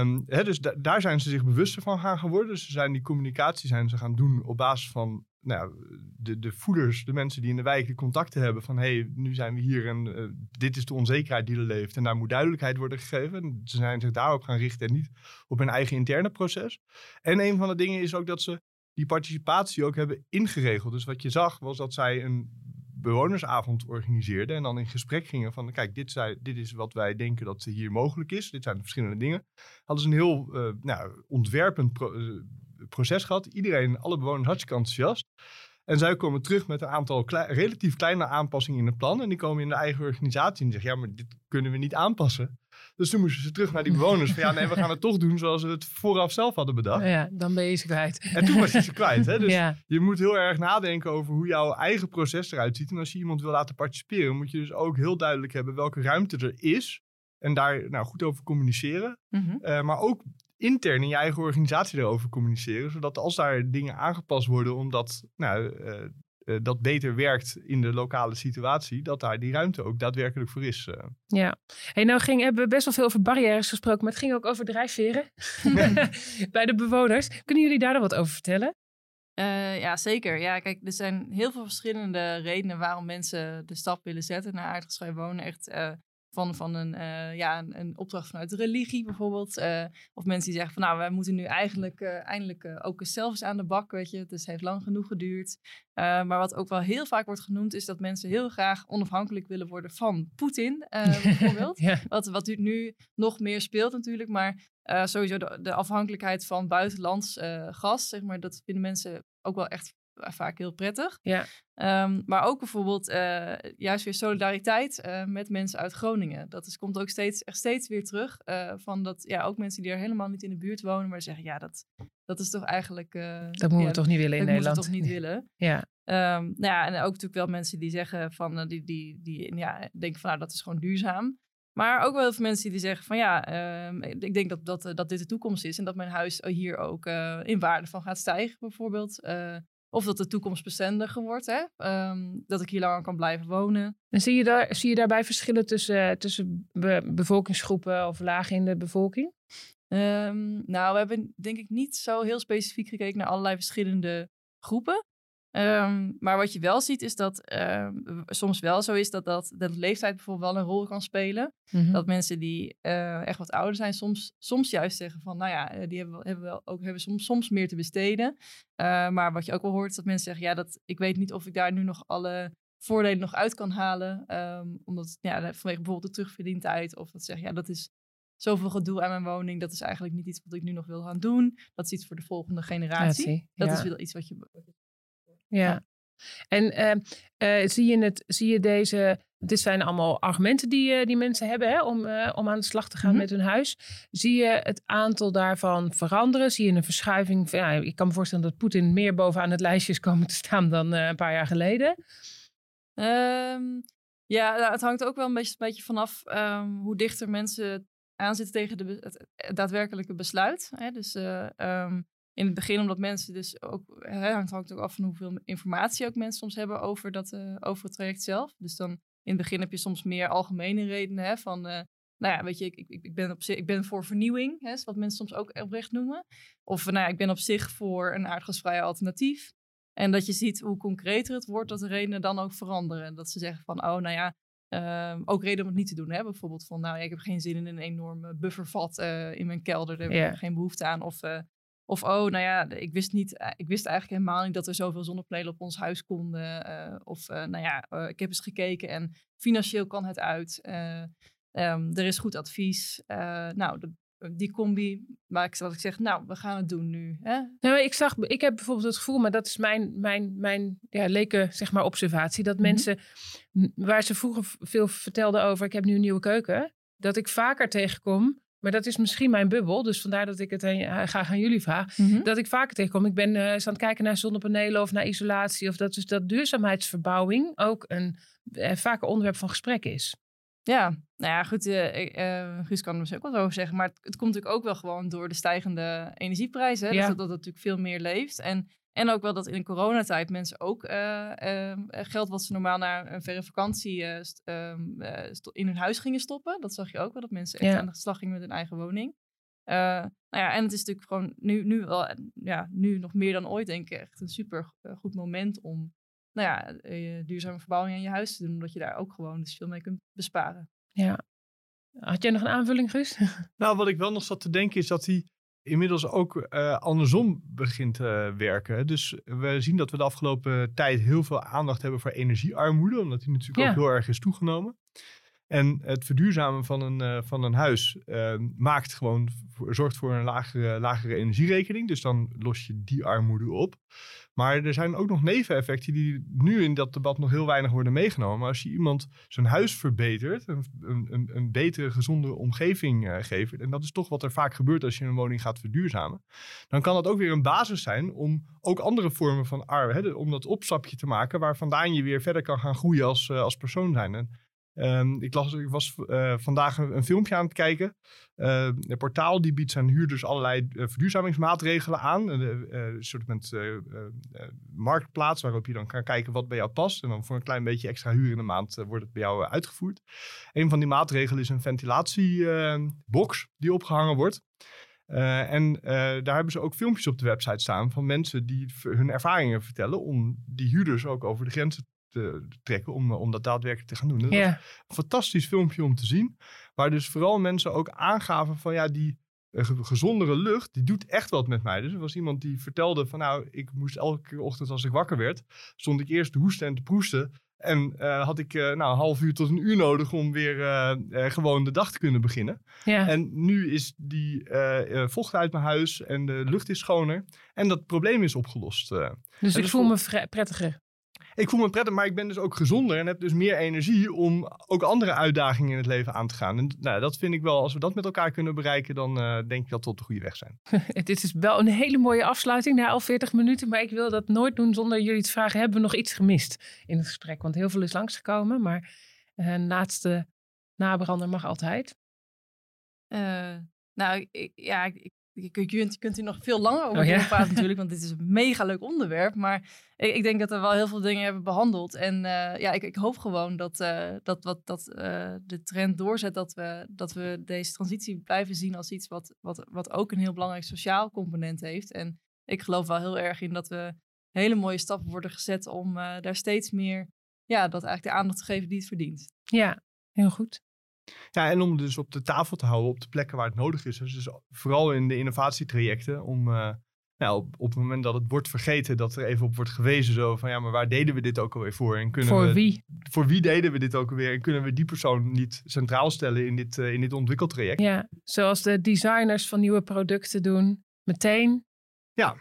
C: Um, hè, dus daar zijn ze zich bewuster van gaan geworden. Dus ze zijn die communicatie zijn ze gaan doen op basis van nou, de, de voeders, de mensen die in de wijk de contacten hebben van hé, hey, nu zijn we hier en uh, dit is de onzekerheid die er leeft. En daar moet duidelijkheid worden gegeven. Ze zijn zich daarop gaan richten en niet op hun eigen interne proces. En een van de dingen is ook dat ze die participatie ook hebben ingeregeld. Dus wat je zag was dat zij een bewonersavond organiseerden. En dan in gesprek gingen van, kijk, dit, zei, dit is wat wij denken dat hier mogelijk is. Dit zijn de verschillende dingen. Hadden ze een heel uh, nou, ontwerpend eh, proces gehad. Iedereen, alle bewoners hartstikke enthousiast. En zij komen terug met een aantal relatief kleine aanpassingen in het plan. En die komen in de eigen organisatie en zeggen, ja, maar dit kunnen we niet aanpassen. Dus toen moesten ze terug naar die bewoners. Van ja, nee, we gaan het toch doen zoals we het vooraf zelf hadden bedacht.
A: Ja, dan ben je ze kwijt.
C: En toen was je ze kwijt. Hè? Dus je moet heel erg nadenken over hoe jouw eigen proces eruit ziet. En als je iemand wil laten participeren, moet je dus ook heel duidelijk hebben welke ruimte er is. En daar nou, goed over communiceren. Mhm. Eh, maar ook intern in je eigen organisatie erover communiceren. Zodat als daar dingen aangepast worden omdat nou, uh, dat beter werkt in de lokale situatie, dat daar die ruimte ook daadwerkelijk voor is. Uh.
A: Ja, hey, nou ging, hebben we best wel veel over barrières gesproken, maar het ging ook over drijfveren bij de bewoners. Kunnen jullie daar dan wat over vertellen?
B: Uh, ja, zeker. Ja, kijk, er zijn heel veel verschillende redenen waarom mensen de stap willen zetten naar uitgeschreven wonen. Echt van, van een, ja, een, een, opdracht vanuit de religie bijvoorbeeld. of mensen die zeggen van nou, wij moeten nu eigenlijk eindelijk ook zelf eens aan de bak, weet je. Dus het heeft lang genoeg geduurd. maar wat ook wel heel vaak wordt genoemd is dat mensen heel graag onafhankelijk willen worden van Poetin bijvoorbeeld. ja. wat, wat nu nog meer speelt natuurlijk, maar sowieso de, de, afhankelijkheid van buitenlands gas, zeg maar, dat vinden mensen ook wel echt vaak heel prettig. Ja. Um, maar ook bijvoorbeeld uh, juist weer solidariteit uh, met mensen uit Groningen. Dat is, komt ook steeds, echt steeds weer terug. Uh, van dat, ja, ook mensen die er helemaal niet in de buurt wonen, maar zeggen, ja, dat, dat is toch eigenlijk...
A: dat moeten we toch niet willen in Nederland?
B: Dat moeten we toch niet willen.
A: Ja.
B: Um, nou ja, en ook natuurlijk wel mensen die zeggen van, die, die, die ja, denken van, nou, dat is gewoon duurzaam. Maar ook wel heel veel mensen die zeggen van ja, uh, ik denk dat, dat, dat dit de toekomst is en dat mijn huis hier ook uh, in waarde van gaat stijgen bijvoorbeeld. Uh, of dat de toekomst bestendiger wordt, hè? Um, dat ik hier langer kan blijven wonen.
A: En zie je, daar, zie je daarbij verschillen tussen, tussen bevolkingsgroepen of lagen in de bevolking?
B: Um, nou, we hebben denk ik niet zo heel specifiek gekeken naar allerlei verschillende groepen. Um, maar wat je wel ziet is dat um, soms wel zo is dat, dat, dat leeftijd bijvoorbeeld wel een rol kan spelen. Mm -hmm. Dat mensen die uh, echt wat ouder zijn soms, soms juist zeggen van, nou ja, eh, die hebben, hebben wel ook hebben soms, soms meer te besteden. Uh, maar wat je ook wel hoort is dat mensen zeggen, ja, dat, ik weet niet of ik daar nu nog alle voordelen nog uit kan halen. Um, omdat, ja, vanwege bijvoorbeeld de terugverdientijd of dat zeggen, ja, dat is zoveel gedoe aan mijn woning. Dat is eigenlijk niet iets wat ik nu nog wil gaan doen. Dat is iets voor de volgende generatie. Ja, dat ja. is wel iets wat je
A: ja. En uh, uh, zie, je het, zie je deze, dit zijn allemaal argumenten die, uh, die mensen hebben hè, om, om aan de slag te gaan mm -hmm. met hun huis. Zie je het aantal daarvan veranderen? Zie je een verschuiving? Van, ja, ik kan me voorstellen dat Poetin meer bovenaan het lijstje is komen te staan dan een paar jaar geleden.
B: Um, ja, nou, het hangt ook wel een beetje, een beetje vanaf um, hoe dichter mensen aanzitten tegen de, het, daadwerkelijke besluit. Hè? Dus um, in het begin, omdat mensen dus ook, hè, hangt ook af van hoeveel informatie ook mensen soms hebben over, dat, uh, over het traject zelf. Dus dan in het begin heb je soms meer algemene redenen hè, van, uh, nou ja, weet je, ik, ik, ik, ben op zich, ik ben voor vernieuwing, hè, wat mensen soms ook oprecht noemen. Of nou ja, ik ben op zich voor een aardgasvrij alternatief. En dat je ziet hoe concreter het wordt, dat de redenen dan ook veranderen. Dat ze zeggen van, oh, nou ja, uh, ook reden om het niet te doen. Hè? Bijvoorbeeld van, nou ja, ik heb geen zin in een enorme buffervat uh, in mijn kelder. Daar heb ik yeah. geen behoefte aan. Of of oh, nou ja, ik wist, niet, eh, ik wist eigenlijk helemaal niet dat er zoveel zonnepanelen op ons huis konden. Uh, of uh, nou ja, uh, ik heb eens gekeken en financieel kan het uit. Um, er is goed advies. nou, de, die combi, waar ik, wat ik zeg, nou, we gaan het doen nu. Hè?
A: Nou, ik, zag, ik heb bijvoorbeeld het gevoel, maar dat is mijn, mijn, mijn ja, leken zeg maar, observatie, dat mm -hmm. mensen, waar ze vroeger veel vertelden over, ik heb nu een nieuwe keuken, dat ik vaker tegenkom maar dat is misschien mijn bubbel. Dus vandaar dat ik het aan, graag aan jullie vraag. Mm -hmm. Dat ik vaker tegenkom. Ik ben uh, eens aan het kijken naar zonnepanelen of naar isolatie. Of dat dus dat duurzaamheidsverbouwing ook een uh, vaker onderwerp van gesprek is.
B: Ja, nou ja, goed. Uh, Guus kan er misschien ook wel over zeggen. Maar het, het, komt natuurlijk ook wel gewoon door de stijgende energieprijzen. Ja. Dus dat, dat het natuurlijk veel meer leeft. En en ook wel dat in coronatijd mensen ook uh, uh, geld wat ze normaal naar een verre vakantie uh, in hun huis gingen stoppen. Dat zag je ook wel, dat mensen echt ja. aan de slag gingen met hun eigen woning. nou ja, en het is natuurlijk gewoon nu, nu, wel, ja, nu nog meer dan ooit denk ik echt een super goed moment om nou ja, duurzame verbouwing aan je huis te doen. Omdat je daar ook gewoon dus veel mee kunt besparen.
A: Ja. Had jij nog een aanvulling, Guus?
C: Nou, wat ik wel nog zat te denken is dat die inmiddels ook uh, andersom begint te werken. Dus we zien dat we de afgelopen tijd heel veel aandacht hebben voor energiearmoede, omdat die natuurlijk ja. ook heel erg is toegenomen. En het verduurzamen van een, uh, van een huis uh, maakt gewoon, zorgt voor een lagere, lagere energierekening. Dus dan los je die armoede op. Maar er zijn ook nog neveneffecten die nu in dat debat nog heel weinig worden meegenomen. Maar als je iemand zijn huis verbetert, een, een, een betere, gezonde omgeving uh, geeft, en dat is toch wat er vaak gebeurt als je een woning gaat verduurzamen, dan kan dat ook weer een basis zijn om ook andere vormen van arbeid, om dat opstapje te maken waar vandaan je weer verder kan gaan groeien als, uh, als persoon zijn. Um, ik, las, was uh, vandaag een, filmpje aan het kijken. Uh, het portaal die biedt zijn huurders allerlei uh, verduurzamingsmaatregelen aan. een soort met marktplaats waarop je dan kan kijken wat bij jou past. En dan voor een klein beetje extra huur in de maand wordt het bij jou uitgevoerd. Een van die maatregelen is een ventilatiebox die opgehangen wordt. en daar hebben ze ook filmpjes op de website staan van mensen die hun ervaringen vertellen om die huurders ook over de grenzen te trekken om, om dat daadwerkelijk te gaan doen.
A: Ja,
C: een fantastisch filmpje om te zien. Waar dus vooral mensen ook aangaven van ja, die eh, ge- gezondere lucht, die doet echt wat met mij. Dus er was iemand die vertelde van nou, ik moest elke ochtend als ik wakker werd, stond ik eerst te hoesten en te proesten. En eh, had ik eh, nou, een half uur tot een uur nodig om weer eh, eh, gewoon de dag te kunnen beginnen.
A: ja.
C: En nu is die eh, eh, vocht uit mijn huis en de lucht is schoner. En dat probleem is opgelost. eh.
A: dus ik
C: dus
A: voel me prettiger.
C: Ik voel me prettig, maar ik ben dus ook gezonder en heb dus meer energie om ook andere uitdagingen in het leven aan te gaan. En nou, dat vind ik wel, als we dat met elkaar kunnen bereiken, dan eh, denk ik dat we op de goede weg zijn.
A: Dit is wel een hele mooie afsluiting na al 40 minuten. Maar ik wil dat nooit doen zonder jullie te vragen: hebben we nog iets gemist in het gesprek? Want heel veel is langsgekomen. Maar eh, een laatste nabrander mag altijd.
B: Eh, nou, ik, ja, ik- je kunt, je kunt hier nog veel langer over
A: Oh, ja?
B: praten natuurlijk, want dit is een mega leuk onderwerp. Maar ik, ik denk dat we wel heel veel dingen hebben behandeld. En eh, ja, ik, ik hoop gewoon dat, eh, dat, wat, dat eh, de trend doorzet, dat we, dat we deze transitie blijven zien als iets wat, wat, wat ook een heel belangrijk sociaal component heeft. En ik geloof wel heel erg in dat we hele mooie stappen worden gezet om daar steeds meer, ja, dat eigenlijk de aandacht te geven die het verdient.
A: Ja, heel goed.
C: Ja, en om het dus op de tafel te houden op de plekken waar het nodig is. Dus vooral in de innovatietrajecten, om eh, nou, op, op het moment dat het wordt vergeten, dat er even op wordt gewezen. Zo van ja, maar waar deden we dit ook alweer voor? En kunnen
A: Voor
C: we,
A: wie?
C: Voor wie deden we dit ook alweer? En kunnen we die persoon niet centraal stellen in dit, eh, in dit ontwikkeltraject?
A: Ja, zoals de designers van nieuwe producten doen. Meteen
C: Ja.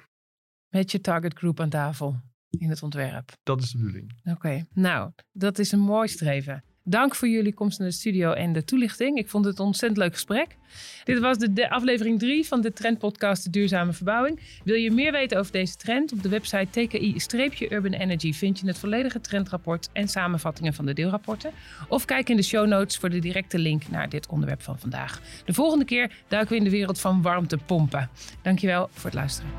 A: met je target group aan tafel in het ontwerp.
C: Dat is de bedoeling.
A: Oké, nou, dat is een mooi streven. Dank voor jullie komst naar de studio en de toelichting. Ik vond het een ontzettend leuk gesprek. Dit was de, aflevering 3 van de trendpodcast De Duurzame Verbouwing. Wil je meer weten over deze trend? Op de website TKI-Urban Energy vind je het volledige trendrapport en samenvattingen van de deelrapporten. Of kijk in de show notes voor de directe link naar dit onderwerp van vandaag. De volgende keer duiken we in de wereld van warmtepompen. Dankjewel voor het luisteren.